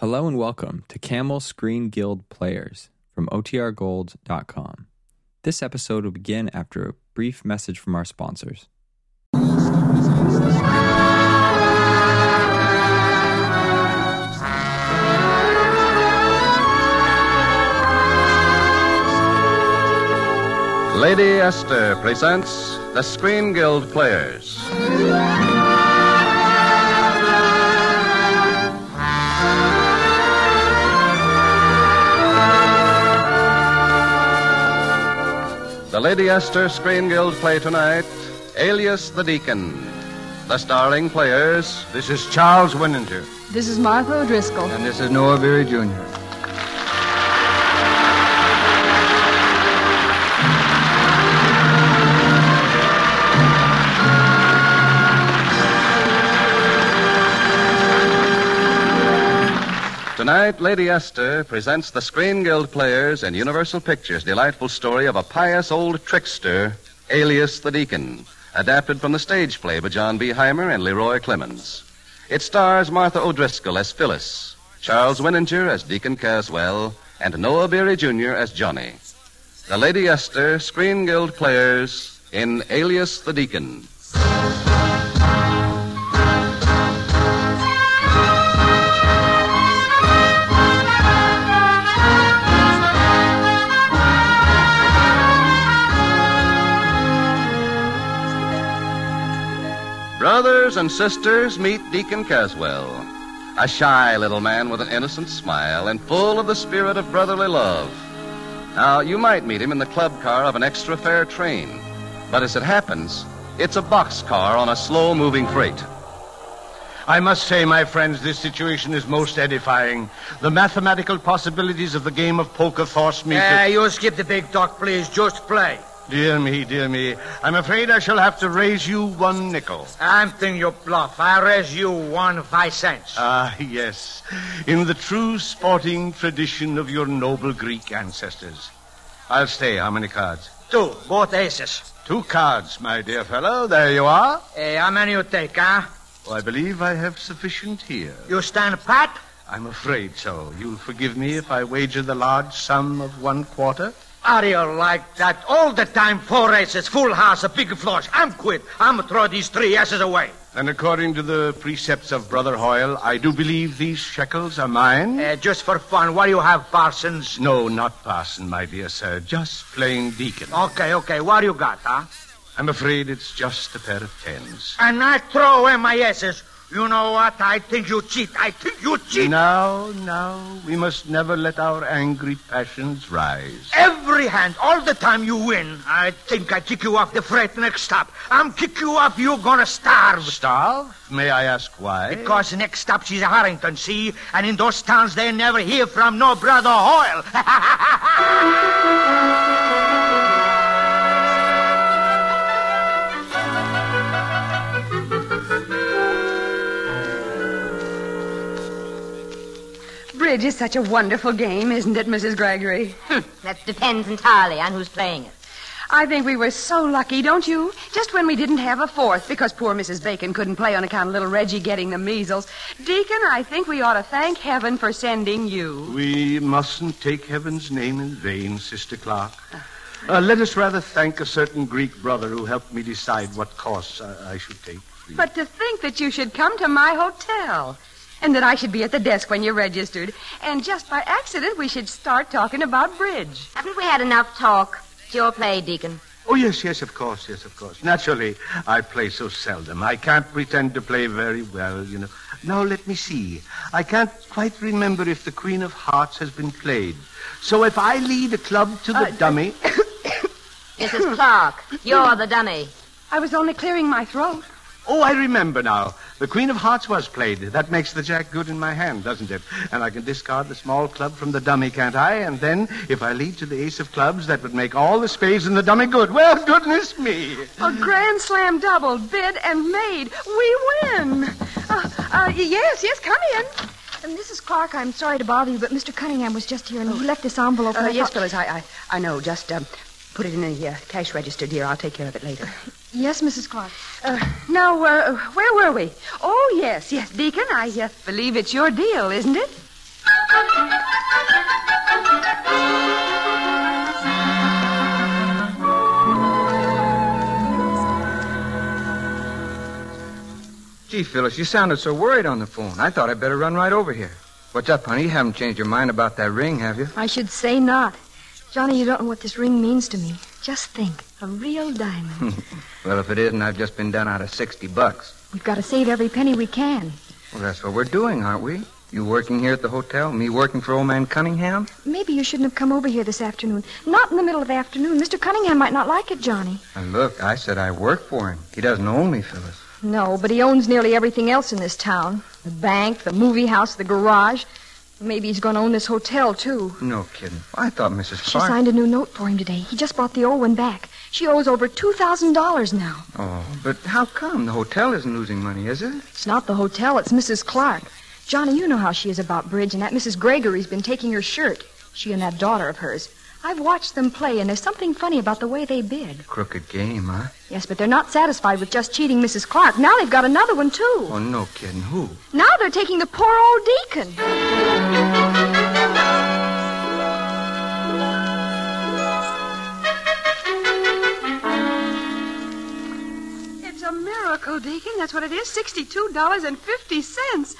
Hello and welcome to Camel Screen Guild Players from OTRGold.com. This episode will begin after a brief message from our sponsors. Lady Esther presents the Screen Guild Players. The Lady Esther Screen Guild play tonight, Alias the Deacon. The starring players, This is Charles Winninger. This is Martha O'Driscoll. And this is Noah Beery Jr. Tonight, Lady Esther presents the Screen Guild players in Universal Pictures' delightful story of a pious old trickster, alias the Deacon, adapted from the stage play by John B. Hymer and Leroy Clemens. It stars Martha O'Driscoll as Phyllis, Charles Winninger as Deacon Caswell, and Noah Beery Jr. as Johnny. The Lady Esther Screen Guild players in Alias the Deacon. Brothers and sisters, meet Deacon Caswell. A shy little man with an innocent smile and full of the spirit of brotherly love. Now, you might meet him in the club car of an extra fare train. But as it happens, it's a box car on a slow moving freight. I must say, my friends, this situation is most edifying. The mathematical possibilities of the game of poker force me Yeah, to. Eh, you skip the big talk, please. Just play. Dear me, dear me. I'm afraid I shall have to raise you one nickel. I'm thinking you bluff. I raise you one five cents. Ah, yes. In the true sporting tradition of your noble Greek ancestors. I'll stay. How many cards? Two, both aces. Two cards, my dear fellow. There you are. Hey, how many you take, huh? Oh, I believe I have sufficient here. You stand pat? I'm afraid so. You'll forgive me if I wager the large sum of one quarter? Are you like that? All the time, four aces, full house, a big flush. I'm quit. I'm throw these three aces away. And according to the precepts of Brother Hoyle, I do believe these shekels are mine. Uh, just for fun, what do you have, Parsons? No, not parson, my dear sir. Just plain deacon. Okay, okay, what do you got, huh? I'm afraid it's just a pair of tens. And I throw away my aces. You know what? I think you cheat. I think you cheat. Now, now, we must never let our angry passions rise. Every hand, all the time you win. I think I kick you off the freight next stop. I'm kick you off, you're gonna starve. Starve? May I ask why? Because next stop she's a Harrington, see? And in those towns they never hear from no brother Hoyle. Bridge is such a wonderful game, isn't it, Mrs. Gregory? Hmm, that depends entirely on who's playing it. I think we were so lucky, don't you? Just when we didn't have a fourth because poor Mrs. Bacon couldn't play on account of little Reggie getting the measles. Deacon, I think we ought to thank heaven for sending you. We mustn't take heaven's name in vain, Sister Clark. Ah. Uh, let us rather thank a certain Greek brother who helped me decide what course I, I should take. But to think that you should come to my hotel. And that I should be at the desk when you registered. And just by accident, we should start talking about bridge. Haven't we had enough talk? It's your play, Deacon. Oh, yes, yes, of course, yes, of course. Naturally, I play so seldom. I can't pretend to play very well, you know. Now, let me see. I can't quite remember if the Queen of Hearts has been played. So if I lead a club to the Uh, dummy. Mrs. Clark, you're the dummy. I was only clearing my throat. Oh, I remember now. The Queen of Hearts was played. That makes the jack good in my hand, doesn't it? And I can discard the small club from the dummy, can't I? And then, if I lead to the ace of clubs, that would make all the spades in the dummy good. Well, goodness me. A grand slam double, bid and made. We win. Uh, uh, yes, yes, come in. Uh, Mrs. Clark, I'm sorry to bother you, but Mr. Cunningham was just here and he left this envelope. and Uh, yes, Phyllis, I, I, I know. Just um, put it in the uh, cash register, dear. I'll take care of it later. Yes, Mrs. Clark. Uh, now, uh, where were we? Oh, yes, yes, Deacon. I uh, believe it's your deal, isn't it? Gee, Phyllis, you sounded so worried on the phone. I thought I'd better run right over here. What's up, honey? You haven't changed your mind about that ring, have you? I should say not. Johnny, you don't know what this ring means to me. Just think, a real diamond. well, if it isn't, I've just been done out of 60 bucks. We've got to save every penny we can. Well, that's what we're doing, aren't we? You working here at the hotel, me working for old man Cunningham? Maybe you shouldn't have come over here this afternoon. Not in the middle of the afternoon. Mr. Cunningham might not like it, Johnny. And look, I said I work for him. He doesn't own me, Phyllis. No, but he owns nearly everything else in this town the bank, the movie house, the garage. Maybe he's going to own this hotel, too. No kidding. I thought Mrs. She Clark. signed a new note for him today. He just bought the old one back. She owes over $2,000 now. Oh, but how come? The hotel isn't losing money, is it? It's not the hotel, it's Mrs. Clark. Johnny, you know how she is about bridge, and that Mrs. Gregory's been taking her shirt. She and that daughter of hers. I've watched them play, and there's something funny about the way they bid. Crooked game, huh? Yes, but they're not satisfied with just cheating Mrs. Clark. Now they've got another one, too. Oh, no kidding. Who? Now they're taking the poor old deacon. A Deacon. That's what it is. Sixty-two dollars and fifty cents.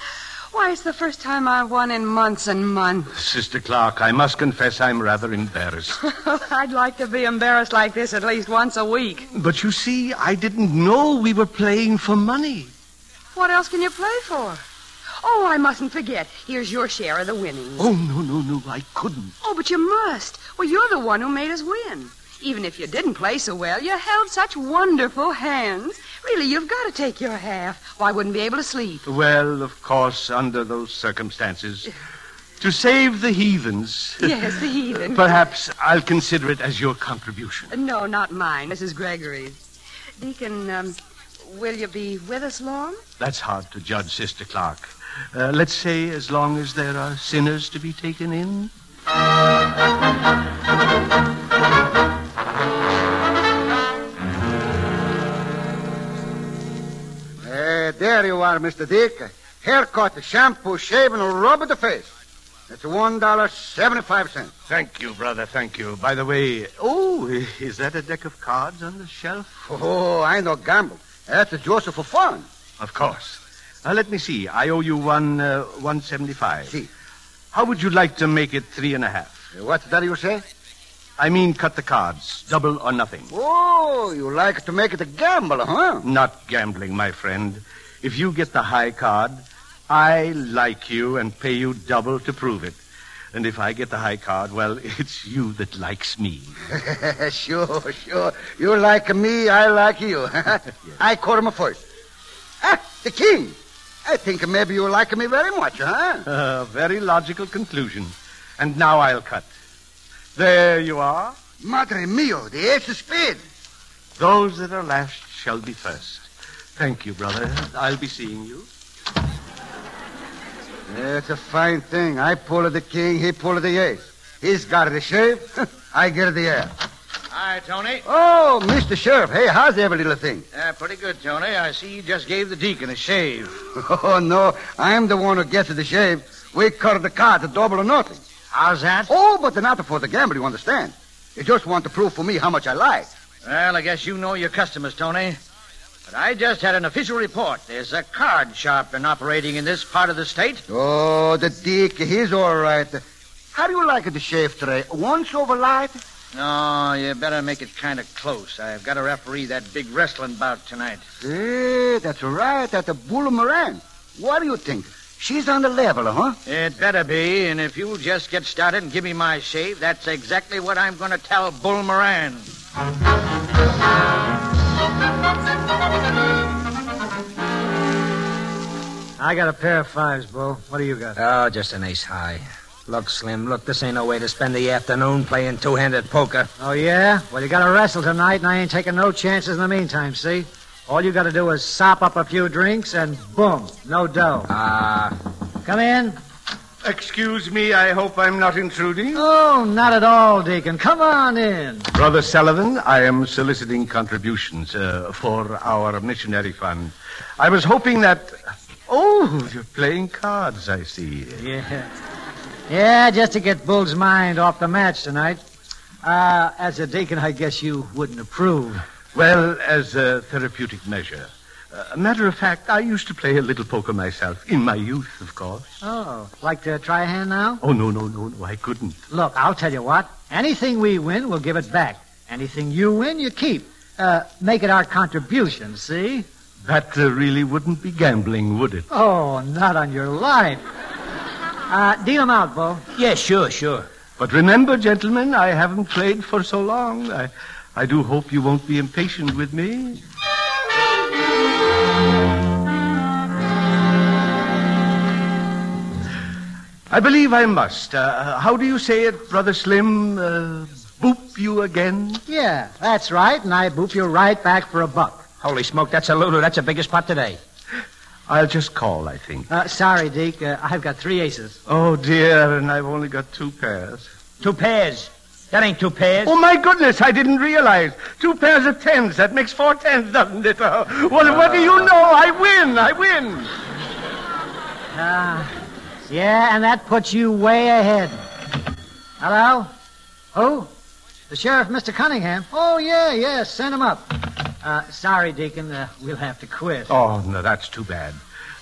Why, it's the first time I've won in months and months. Sister Clark, I must confess I'm rather embarrassed. I'd like to be embarrassed like this at least once a week. but you see, I didn't know we were playing for money. What else can you play for? Oh, I mustn't forget. Here's your share of the winnings. Oh, no, no, no, I couldn't. Oh, but you must. Well, you're the one who made us win. Even if you didn't play so well, you held such wonderful hands. Really, you've got to take your half. Well, I wouldn't be able to sleep. Well, of course, under those circumstances, to save the heathens. Yes, the heathen. Perhaps I'll consider it as your contribution. No, not mine. Mrs. Gregory's. Deacon, um, will you be with us long? That's hard to judge, Sister Clark. Uh, let's say as long as there are sinners to be taken in. Eh, there you are, Mr. Dick. Haircut, shampoo, shave, and a rub of the face. It's one dollar seventy-five cents. Thank you, brother, thank you. By the way, oh, is that a deck of cards on the shelf? Oh, I know gamble. That's a Joseph for fun. Of course. Now, let me see. I owe you one, uh, 175. See. How would you like to make it three and a half? Eh, What's that you say? I mean, cut the cards. Double or nothing. Oh, you like to make it a gamble, huh? Not gambling, my friend. If you get the high card, I like you and pay you double to prove it. And if I get the high card, well, it's you that likes me. sure, sure. You like me, I like you. I call him first. Ah, the king. I think maybe you like me very much, huh? A very logical conclusion. And now I'll cut. There you are. Madre mio, the ace of spade. Those that are last shall be first. Thank you, brother. I'll be seeing you. It's a fine thing. I pull the king, he pull the ace. He's got the shave, I get the air. Hi, Tony. Oh, Mr. Sheriff, hey, how's every little thing? Uh, pretty good, Tony. I see you just gave the deacon a shave. Oh, no, I'm the one who gets the shave. We cut the card to double or nothing. How's that? Oh, but they're not for the gamble, you understand. You just want to prove for me how much I like. Well, I guess you know your customers, Tony. But I just had an official report. There's a card shop been operating in this part of the state. Oh, the dick, he's all right. How do you like the shave tray? Once over light? No, you better make it kind of close. I've got to referee that big wrestling bout tonight. Hey, that's right, at the Bull Moran. What do you think? She's on the level, huh? It better be, and if you'll just get started and give me my shave, that's exactly what I'm going to tell Bull Moran. I got a pair of fives, Bull. What do you got? Oh, just an ace high. Look, Slim, look, this ain't no way to spend the afternoon playing two-handed poker. Oh, yeah? Well, you got to wrestle tonight, and I ain't taking no chances in the meantime, see? All you got to do is sop up a few drinks, and boom, no dough. Ah, Come in. Excuse me, I hope I'm not intruding. Oh, not at all, Deacon. Come on in. Brother Sullivan, I am soliciting contributions uh, for our missionary fund. I was hoping that. Oh, you're playing cards, I see. Yeah. Yeah, just to get Bull's mind off the match tonight. Uh, as a deacon, I guess you wouldn't approve. Well, as a therapeutic measure. Uh, matter of fact, I used to play a little poker myself, in my youth, of course. Oh, like to try a hand now? Oh, no, no, no, no, I couldn't. Look, I'll tell you what. Anything we win, we'll give it back. Anything you win, you keep. Uh, make it our contribution, see? That uh, really wouldn't be gambling, would it? Oh, not on your life. Uh, deal 'em out, Bull. Yeah, sure, sure. But remember, gentlemen, I haven't played for so long. I, I do hope you won't be impatient with me. I believe I must. Uh, how do you say it, Brother Slim? Uh, boop you again? Yeah, that's right, and I boop you right back for a buck. Holy smoke, that's a Lulu. That's the biggest pot today. I'll just call, I think. Uh, sorry, Deke. Uh, I've got three aces. Oh, dear, and I've only got two pairs. Two pairs. That ain't two pairs. Oh, my goodness, I didn't realize. Two pairs of tens. That makes four tens, doesn't it? Oh, well, what do you know? I win. I win. Ah, yeah, and that puts you way ahead. Hello? Who? The sheriff, Mr. Cunningham. Oh, yeah, yeah, send him up. Uh, sorry, Deacon, uh, we'll have to quit. Oh, no, that's too bad.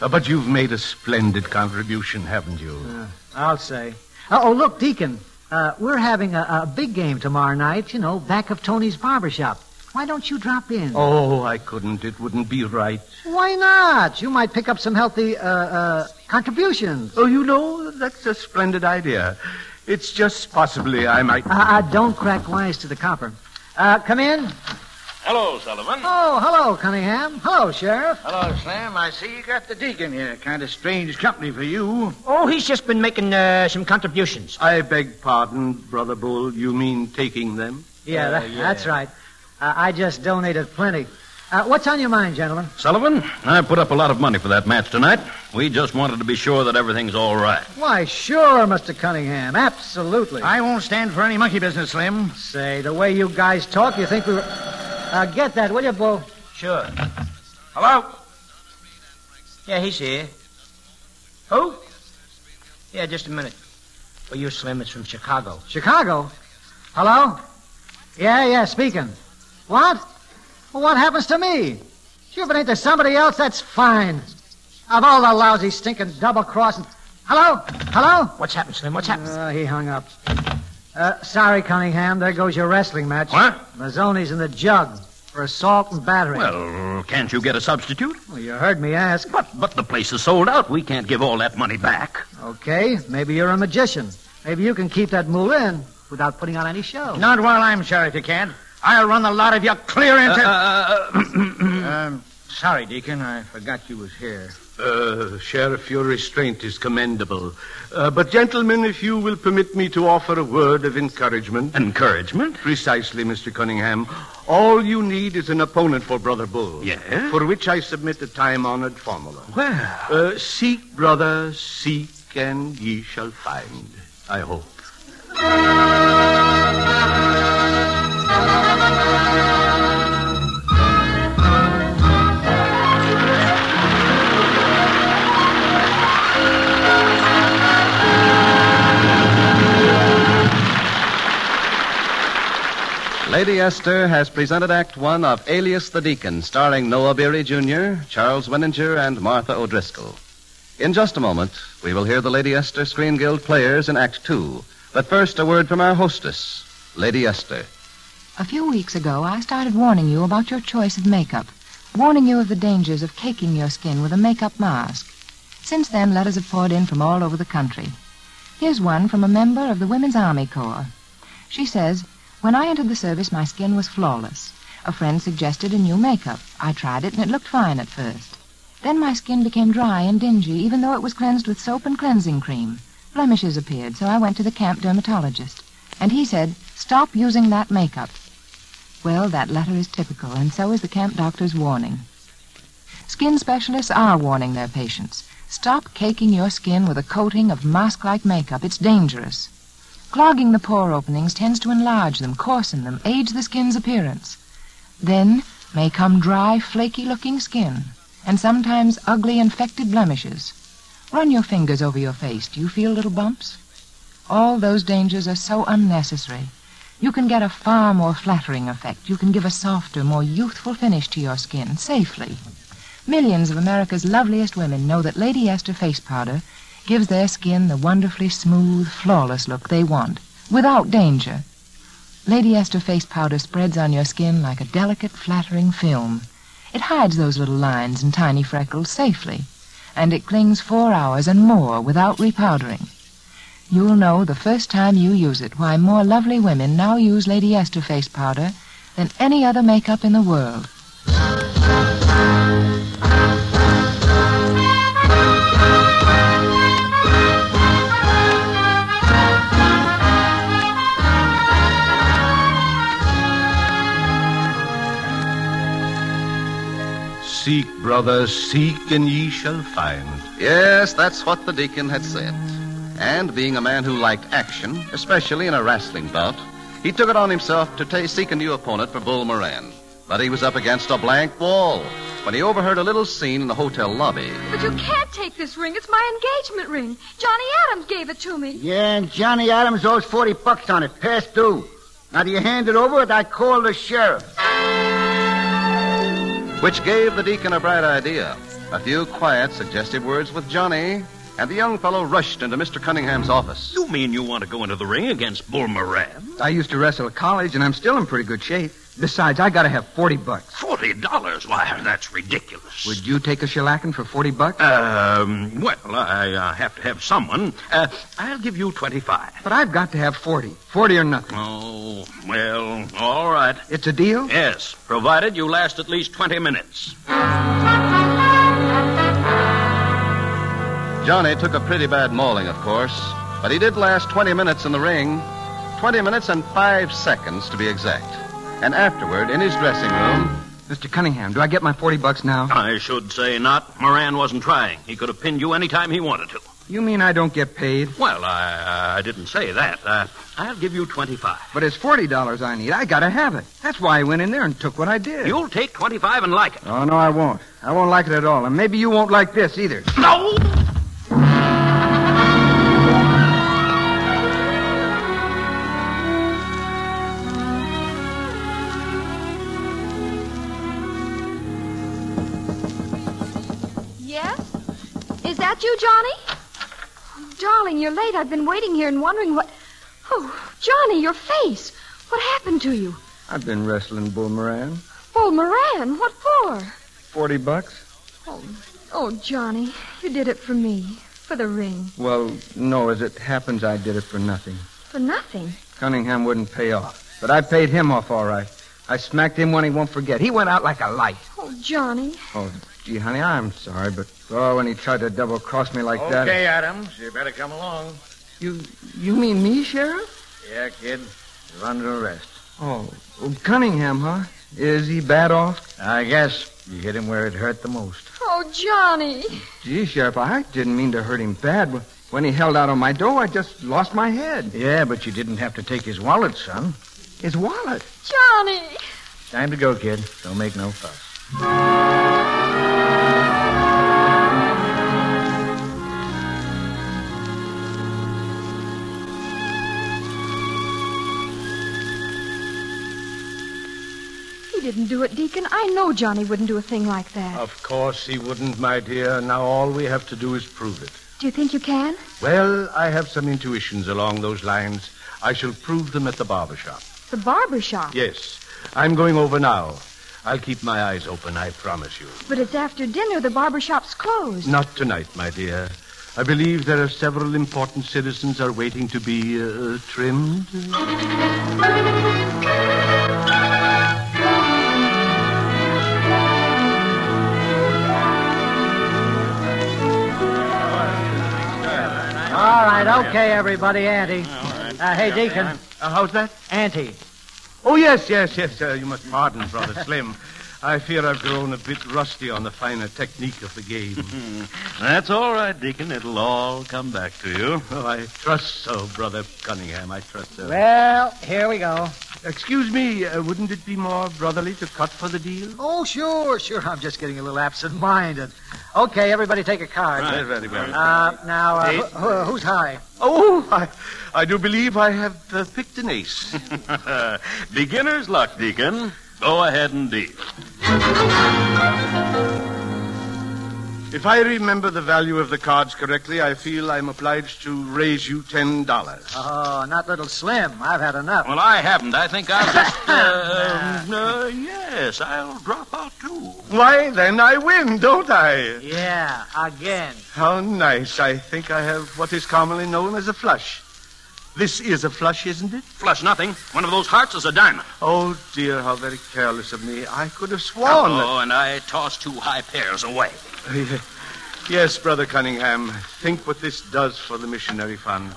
Uh, but you've made a splendid contribution, haven't you? Uh, I'll say. Uh, oh, look, Deacon, uh, we're having a, a big game tomorrow night, you know, back of Tony's barber shop. Why don't you drop in? Oh, I couldn't. It wouldn't be right. Why not? You might pick up some healthy uh, uh, contributions. Oh, you know, that's a splendid idea. It's just possibly I might. Uh, uh, don't crack wise to the copper. Uh, come in. Hello, Sullivan. Oh, hello, Cunningham. Hello, Sheriff. Hello, Slim. I see you got the deacon here. Kind of strange company for you. Oh, he's just been making uh, some contributions. I beg pardon, Brother Bull. You mean taking them? Yeah, Uh, that, yeah. that's right. Uh, I just donated plenty. Uh, what's on your mind, gentlemen? Sullivan, I put up a lot of money for that match tonight. We just wanted to be sure that everything's all right. Why, sure, Mr. Cunningham. Absolutely. I won't stand for any monkey business, Slim. Say, the way you guys talk, you think we were. Uh, get that, will you, Bo? Sure. Hello? Yeah, he's here. Who? Yeah, just a minute. For you, Slim, it's from Chicago. Chicago? Hello? Yeah, yeah, speaking. What? Well, what happens to me? Sure, it ain't to somebody else, that's fine. Of all the lousy, stinking, double-crossing... Hello? Hello? What's happened, Slim? What's happened? Uh, he hung up. Uh, sorry, Cunningham. There goes your wrestling match. What? Mazzoni's in the jug for assault and battery. Well, can't you get a substitute? Well, you heard me ask. But but the place is sold out. We can't give all that money back. Okay, maybe you're a magician. Maybe you can keep that moolah in without putting on any show. Not while I'm sheriff, you can't. I'll run the lot of you clear into. Uh, um, sorry, Deacon. I forgot you was here. Uh, Sheriff, your restraint is commendable. Uh, but, gentlemen, if you will permit me to offer a word of encouragement. Encouragement? Precisely, Mr. Cunningham. All you need is an opponent for Brother Bull. Yes? For which I submit a time honored formula. Well, Uh, seek, brother, seek, and ye shall find. I hope. Lady Esther has presented Act One of Alias the Deacon, starring Noah Beery Jr., Charles Winninger, and Martha O'Driscoll. In just a moment, we will hear the Lady Esther Screen Guild players in Act Two. But first, a word from our hostess, Lady Esther. A few weeks ago, I started warning you about your choice of makeup, warning you of the dangers of caking your skin with a makeup mask. Since then, letters have poured in from all over the country. Here's one from a member of the Women's Army Corps. She says, When I entered the service, my skin was flawless. A friend suggested a new makeup. I tried it, and it looked fine at first. Then my skin became dry and dingy, even though it was cleansed with soap and cleansing cream. Blemishes appeared, so I went to the camp dermatologist. And he said, Stop using that makeup. Well, that letter is typical, and so is the camp doctor's warning. Skin specialists are warning their patients. Stop caking your skin with a coating of mask-like makeup. It's dangerous. Clogging the pore openings tends to enlarge them, coarsen them, age the skin's appearance. Then may come dry, flaky-looking skin, and sometimes ugly, infected blemishes. Run your fingers over your face. Do you feel little bumps? All those dangers are so unnecessary. You can get a far more flattering effect. You can give a softer, more youthful finish to your skin safely. Millions of America's loveliest women know that Lady Esther face powder gives their skin the wonderfully smooth, flawless look they want, without danger. Lady Esther face powder spreads on your skin like a delicate, flattering film. It hides those little lines and tiny freckles safely, and it clings four hours and more without repowdering. You'll know the first time you use it why more lovely women now use Lady Esther face powder than any other makeup in the world. Seek, brothers, seek, and ye shall find. Yes, that's what the deacon had said. And being a man who liked action, especially in a wrestling bout, he took it on himself to ta seek a new opponent for Bull Moran. But he was up against a blank wall when he overheard a little scene in the hotel lobby. But you can't take this ring. It's my engagement ring. Johnny Adams gave it to me. Yeah, and Johnny Adams owes 40 bucks on it, past due. Now, do you hand it over or do I call the sheriff? Which gave the deacon a bright idea. A few quiet, suggestive words with Johnny, and the young fellow rushed into Mr. Cunningham's office. You mean you want to go into the ring against Bull Moran? I used to wrestle at college, and I'm still in pretty good shape. Besides, I gotta have 40 bucks. Forty dollars? Why, that's ridiculous. Would you take a shellacking for 40 bucks? Um, well, I uh, have to have someone. Uh, I'll give you 25. But I've got to have 40. 40 or nothing. Oh, well, all right. It's a deal? Yes, provided you last at least 20 minutes. Johnny took a pretty bad mauling, of course, but he did last 20 minutes in the ring. 20 minutes and five seconds, to be exact. And afterward, in his dressing room. Mr. Cunningham, do I get my 40 bucks now? I should say not. Moran wasn't trying. He could have pinned you any time he wanted to. You mean I don't get paid? Well, I, I didn't say that. Uh, I'll give you 25. But it's $40 I need. I gotta have it. That's why I went in there and took what I did. You'll take 25 and like it. Oh, no, I won't. I won't like it at all. And maybe you won't like this either. No! Yes? Is that you, Johnny? Oh, darling, you're late. I've been waiting here and wondering what. Oh, Johnny, your face. What happened to you? I've been wrestling Bull Moran. Bull Moran, what for? 40 bucks? Oh, oh, Johnny, you did it for me. For the ring. Well, no, as it happens, I did it for nothing. For nothing. Cunningham wouldn't pay off. But I paid him off all right. I smacked him when he won't forget. He went out like a light. Oh, Johnny. Oh, gee, honey, I'm sorry, but oh, when he tried to double cross me like that. Okay, Adams, you better come along. You you mean me, Sheriff? Yeah, kid. You're under arrest. Oh, Cunningham, huh? Is he bad off? I guess you hit him where it hurt the most. Oh, Johnny. Gee, Sheriff, I didn't mean to hurt him bad. When he held out on my door, I just lost my head. Yeah, but you didn't have to take his wallet, son. His wallet? Johnny. Time to go, kid. Don't make no fuss. Didn't do it, Deacon. I know Johnny wouldn't do a thing like that. Of course he wouldn't, my dear. Now all we have to do is prove it. Do you think you can? Well, I have some intuitions along those lines. I shall prove them at the barber shop. The barber shop. Yes, I'm going over now. I'll keep my eyes open, I promise you. But it's after dinner. The barber shop's closed. Not tonight, my dear. I believe there are several important citizens are waiting to be uh, trimmed. Right, okay, everybody, ante. Uh, hey, Deacon. Uh, how's that? ante. Oh, yes, yes, yes. Uh, you must pardon, Brother Slim. I fear I've grown a bit rusty on the finer technique of the game. That's all right, Deacon. It'll all come back to you. Oh, I trust so, Brother Cunningham. I trust so. Well, here we go. Excuse me, uh, wouldn't it be more brotherly to cut for the deal? Oh, sure, sure. I'm just getting a little absent-minded. Okay, everybody take a card. Right, very well. Uh, now, uh, Eight. who- who- who's high? Oh, I, I do believe I have uh, picked an ace. Beginner's luck, Deacon. Go ahead and deal. If I remember the value of the cards correctly, I feel I'm obliged to raise you ten dollars. Oh, not little Slim. I've had enough. Well, I haven't. I think I'll just. Uh, uh, yes, I'll drop out too. Why, then I win, don't I? Yeah, again. How nice. I think I have what is commonly known as a flush. This is a flush, isn't it? Flush nothing. One of those hearts is a diamond. Oh, dear, how very careless of me. I could have sworn that... Oh, and I tossed two high pairs away. Yes, Brother Cunningham. Think what this does for the missionary fund.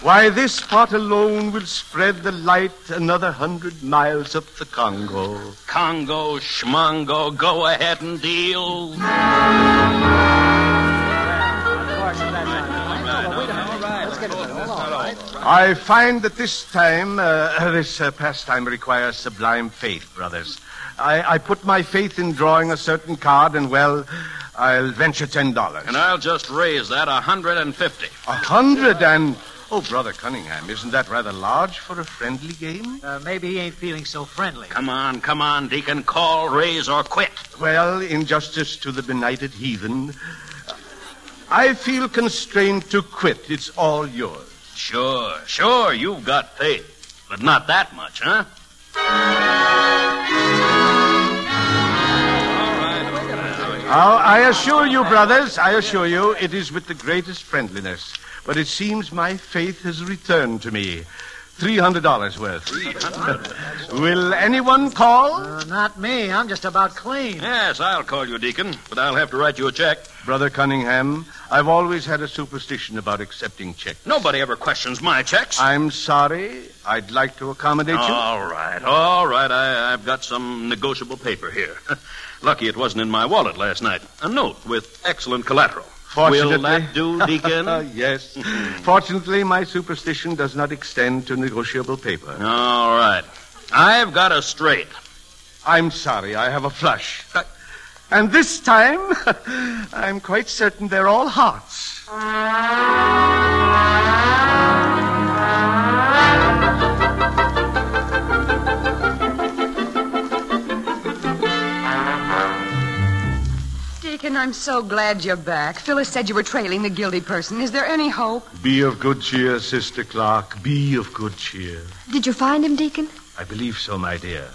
Why, this pot alone will spread the light another hundred miles up the Congo. Congo, schmongo, go ahead and deal. I find that this time, uh, this uh, pastime requires sublime faith, brothers. I, I put my faith in drawing a certain card, and well, I'll venture ten dollars. And I'll just raise that a hundred and fifty. A hundred and. Oh, Brother Cunningham, isn't that rather large for a friendly game? Uh, maybe he ain't feeling so friendly. Come on, come on, Deacon. Call, raise, or quit. Well, in justice to the benighted heathen, I feel constrained to quit. It's all yours. Sure, sure, you've got faith. But not that much, huh? Now, I assure you, brothers, I assure you, it is with the greatest friendliness. But it seems my faith has returned to me. Three hundred dollars worth. Will anyone call? Uh, not me. I'm just about clean. Yes, I'll call you, Deacon, but I'll have to write you a check. Brother Cunningham, I've always had a superstition about accepting checks. Nobody ever questions my checks. I'm sorry. I'd like to accommodate you. All right, all right. I, I've got some negotiable paper here. Lucky it wasn't in my wallet last night. A note with excellent collateral. Fortunately. Will that do, Deacon? yes. Hmm. Fortunately, my superstition does not extend to negotiable paper. all right. I've got a straight. I'm sorry, I have a flush. Uh, And this time, I'm quite certain they're all hearts. Deacon, I'm so glad you're back. Phyllis said you were trailing the guilty person. Is there any hope? Be of good cheer, Sister Clark. Be of good cheer. Did you find him, Deacon? I believe so, my dear.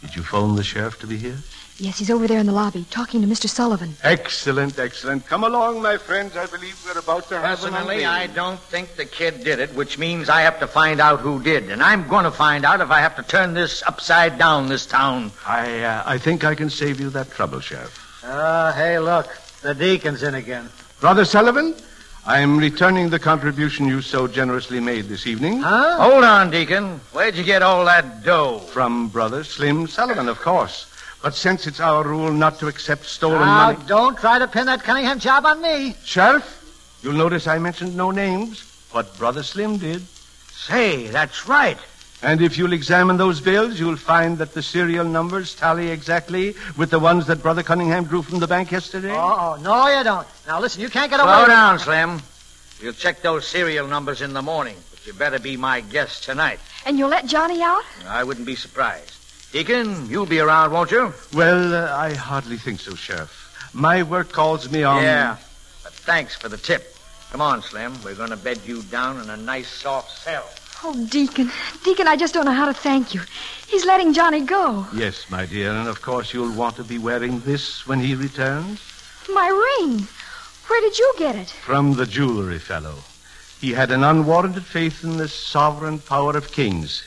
Did you phone the sheriff to be here? Yes, he's over there in the lobby talking to Mr. Sullivan. Excellent, excellent. Come along, my friends. I believe we're about to have an Personally, unveiling. I don't think the kid did it, which means I have to find out who did. And I'm going to find out if I have to turn this upside down, this town. I, uh, I think I can save you that trouble, Sheriff. Uh, hey, look. The deacon's in again. Brother Sullivan, I'm returning the contribution you so generously made this evening. Huh? Hold on, Deacon. Where'd you get all that dough? From Brother Slim Sullivan, of course. But since it's our rule not to accept stolen money. Now, money. don't try to pin that Cunningham job on me. Sheriff, you'll notice I mentioned no names, but Brother Slim did. Say, that's right. And if you'll examine those bills, you'll find that the serial numbers tally exactly with the ones that Brother Cunningham drew from the bank yesterday. Oh, no, you don't. Now, listen, you can't get away. Slow down, Slim. You'll check those serial numbers in the morning, but you better be my guest tonight. And you'll let Johnny out? I wouldn't be surprised. Deacon, you'll be around, won't you? Well, uh, I hardly think so, Sheriff. My work calls me on. Yeah. But thanks for the tip. Come on, Slim. We're going to bed you down in a nice, soft cell. Oh, Deacon. Deacon, I just don't know how to thank you. He's letting Johnny go. Yes, my dear, and of course you'll want to be wearing this when he returns. My ring. Where did you get it? From the jewelry fellow. He had an unwarranted faith in the sovereign power of kings.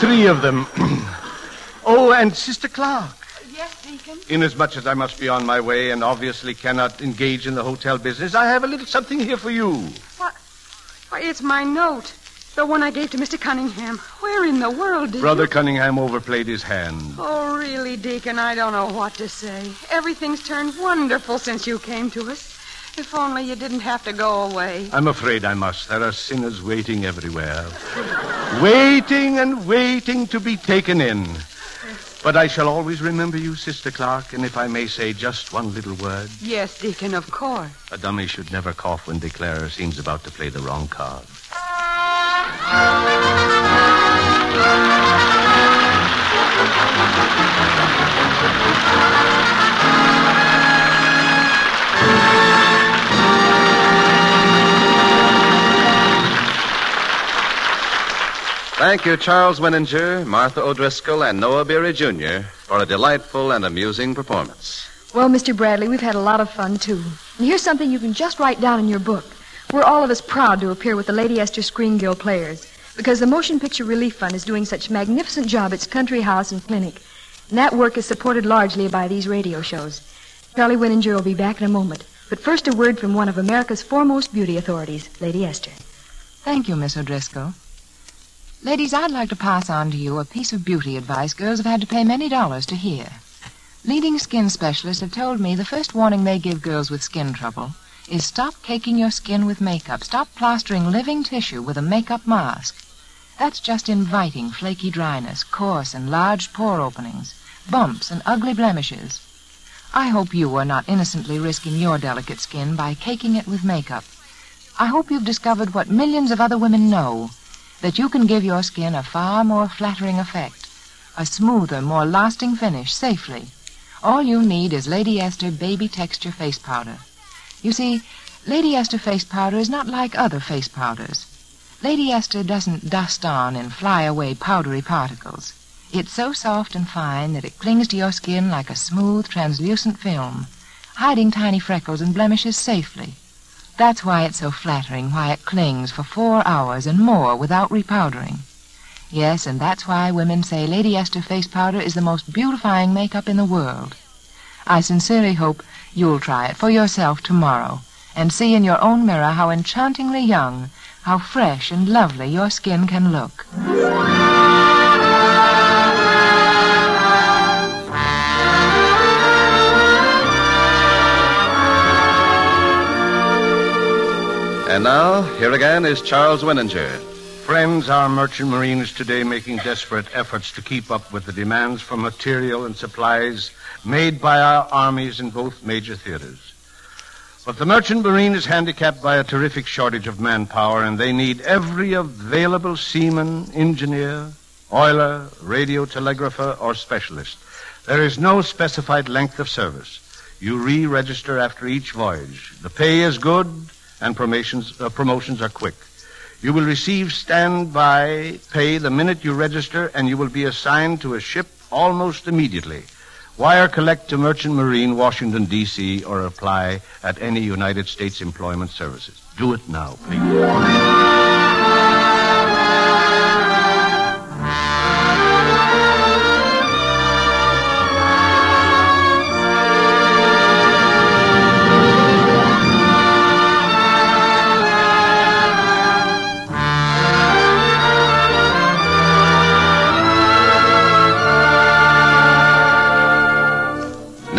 Three of them. oh, and Sister Clark. Yes, Deacon. Inasmuch as I must be on my way and obviously cannot engage in the hotel business, I have a little something here for you. Why, it's my note. The one I gave to Mr. Cunningham. Where in the world did Brother you... Cunningham overplayed his hand. Oh, really, Deacon, I don't know what to say. Everything's turned wonderful since you came to us. If only you didn't have to go away. I'm afraid I must. There are sinners waiting everywhere. waiting and waiting to be taken in. But I shall always remember you, Sister Clark, and if I may say just one little word. Yes, Deacon, of course. A dummy should never cough when declarer seems about to play the wrong card. Thank you, Charles Winninger, Martha O'Driscoll, and Noah Beery Jr. for a delightful and amusing performance. Well, Mr. Bradley, we've had a lot of fun, too. And here's something you can just write down in your book. We're all of us proud to appear with the Lady Esther Screen Guild players because the Motion Picture Relief Fund is doing such a magnificent job at its country house and clinic. And that work is supported largely by these radio shows. Charlie Winninger will be back in a moment. But first, a word from one of America's foremost beauty authorities, Lady Esther. Thank you, Miss O'Driscoll. Ladies, I'd like to pass on to you a piece of beauty advice girls have had to pay many dollars to hear. Leading skin specialists have told me the first warning they give girls with skin trouble is stop caking your skin with makeup. Stop plastering living tissue with a makeup mask. That's just inviting flaky dryness, coarse and large pore openings, bumps and ugly blemishes. I hope you are not innocently risking your delicate skin by caking it with makeup. I hope you've discovered what millions of other women know that you can give your skin a far more flattering effect, a smoother, more lasting finish safely. All you need is Lady Esther Baby Texture Face Powder. You see, Lady Esther face powder is not like other face powders. Lady Esther doesn't dust on and fly away powdery particles. It's so soft and fine that it clings to your skin like a smooth, translucent film, hiding tiny freckles and blemishes safely. That's why it's so flattering, why it clings for four hours and more without repowdering. Yes, and that's why women say Lady Esther face powder is the most beautifying makeup in the world. I sincerely hope you'll try it for yourself tomorrow and see in your own mirror how enchantingly young, how fresh and lovely your skin can look. And now, here again is Charles Winninger. Friends, our merchant marines today making desperate efforts to keep up with the demands for material and supplies made by our armies in both major theaters. But the merchant marine is handicapped by a terrific shortage of manpower, and they need every available seaman, engineer, oiler, radio telegrapher, or specialist. There is no specified length of service. You re-register after each voyage. The pay is good, and promotions, uh, promotions are quick. You will receive standby pay the minute you register, and you will be assigned to a ship almost immediately. Wire collect to Merchant Marine, Washington, D.C., or apply at any United States Employment Services. Do it now, please.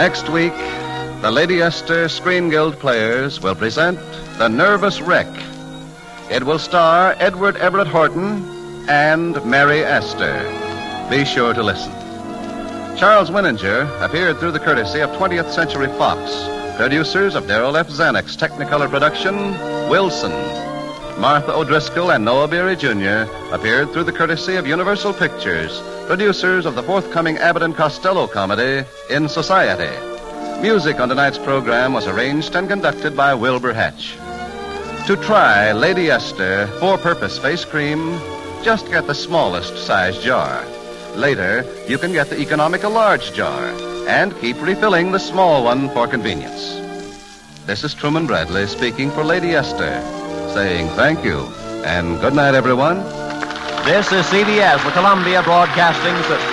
Next week, the Lady Esther Screen Guild players will present The Nervous Wreck. It will star Edward Everett Horton and Mary Astor. Be sure to listen. Charles Winninger appeared through the courtesy of 20th Century Fox, producers of Darryl F. Zanuck's Technicolor production, Wilson. Martha O'Driscoll and Noah Beery Jr. appeared through the courtesy of Universal Pictures, producers of the forthcoming Abbott and Costello comedy, In Society. Music on tonight's program was arranged and conducted by Wilbur Hatch. To try Lady Esther Four Purpose face cream, just get the smallest size jar. Later, you can get the economical large jar and keep refilling the small one for convenience. This is Truman Bradley speaking for Lady Esther, saying thank you and good night, everyone. This is CBS, the Columbia Broadcasting System.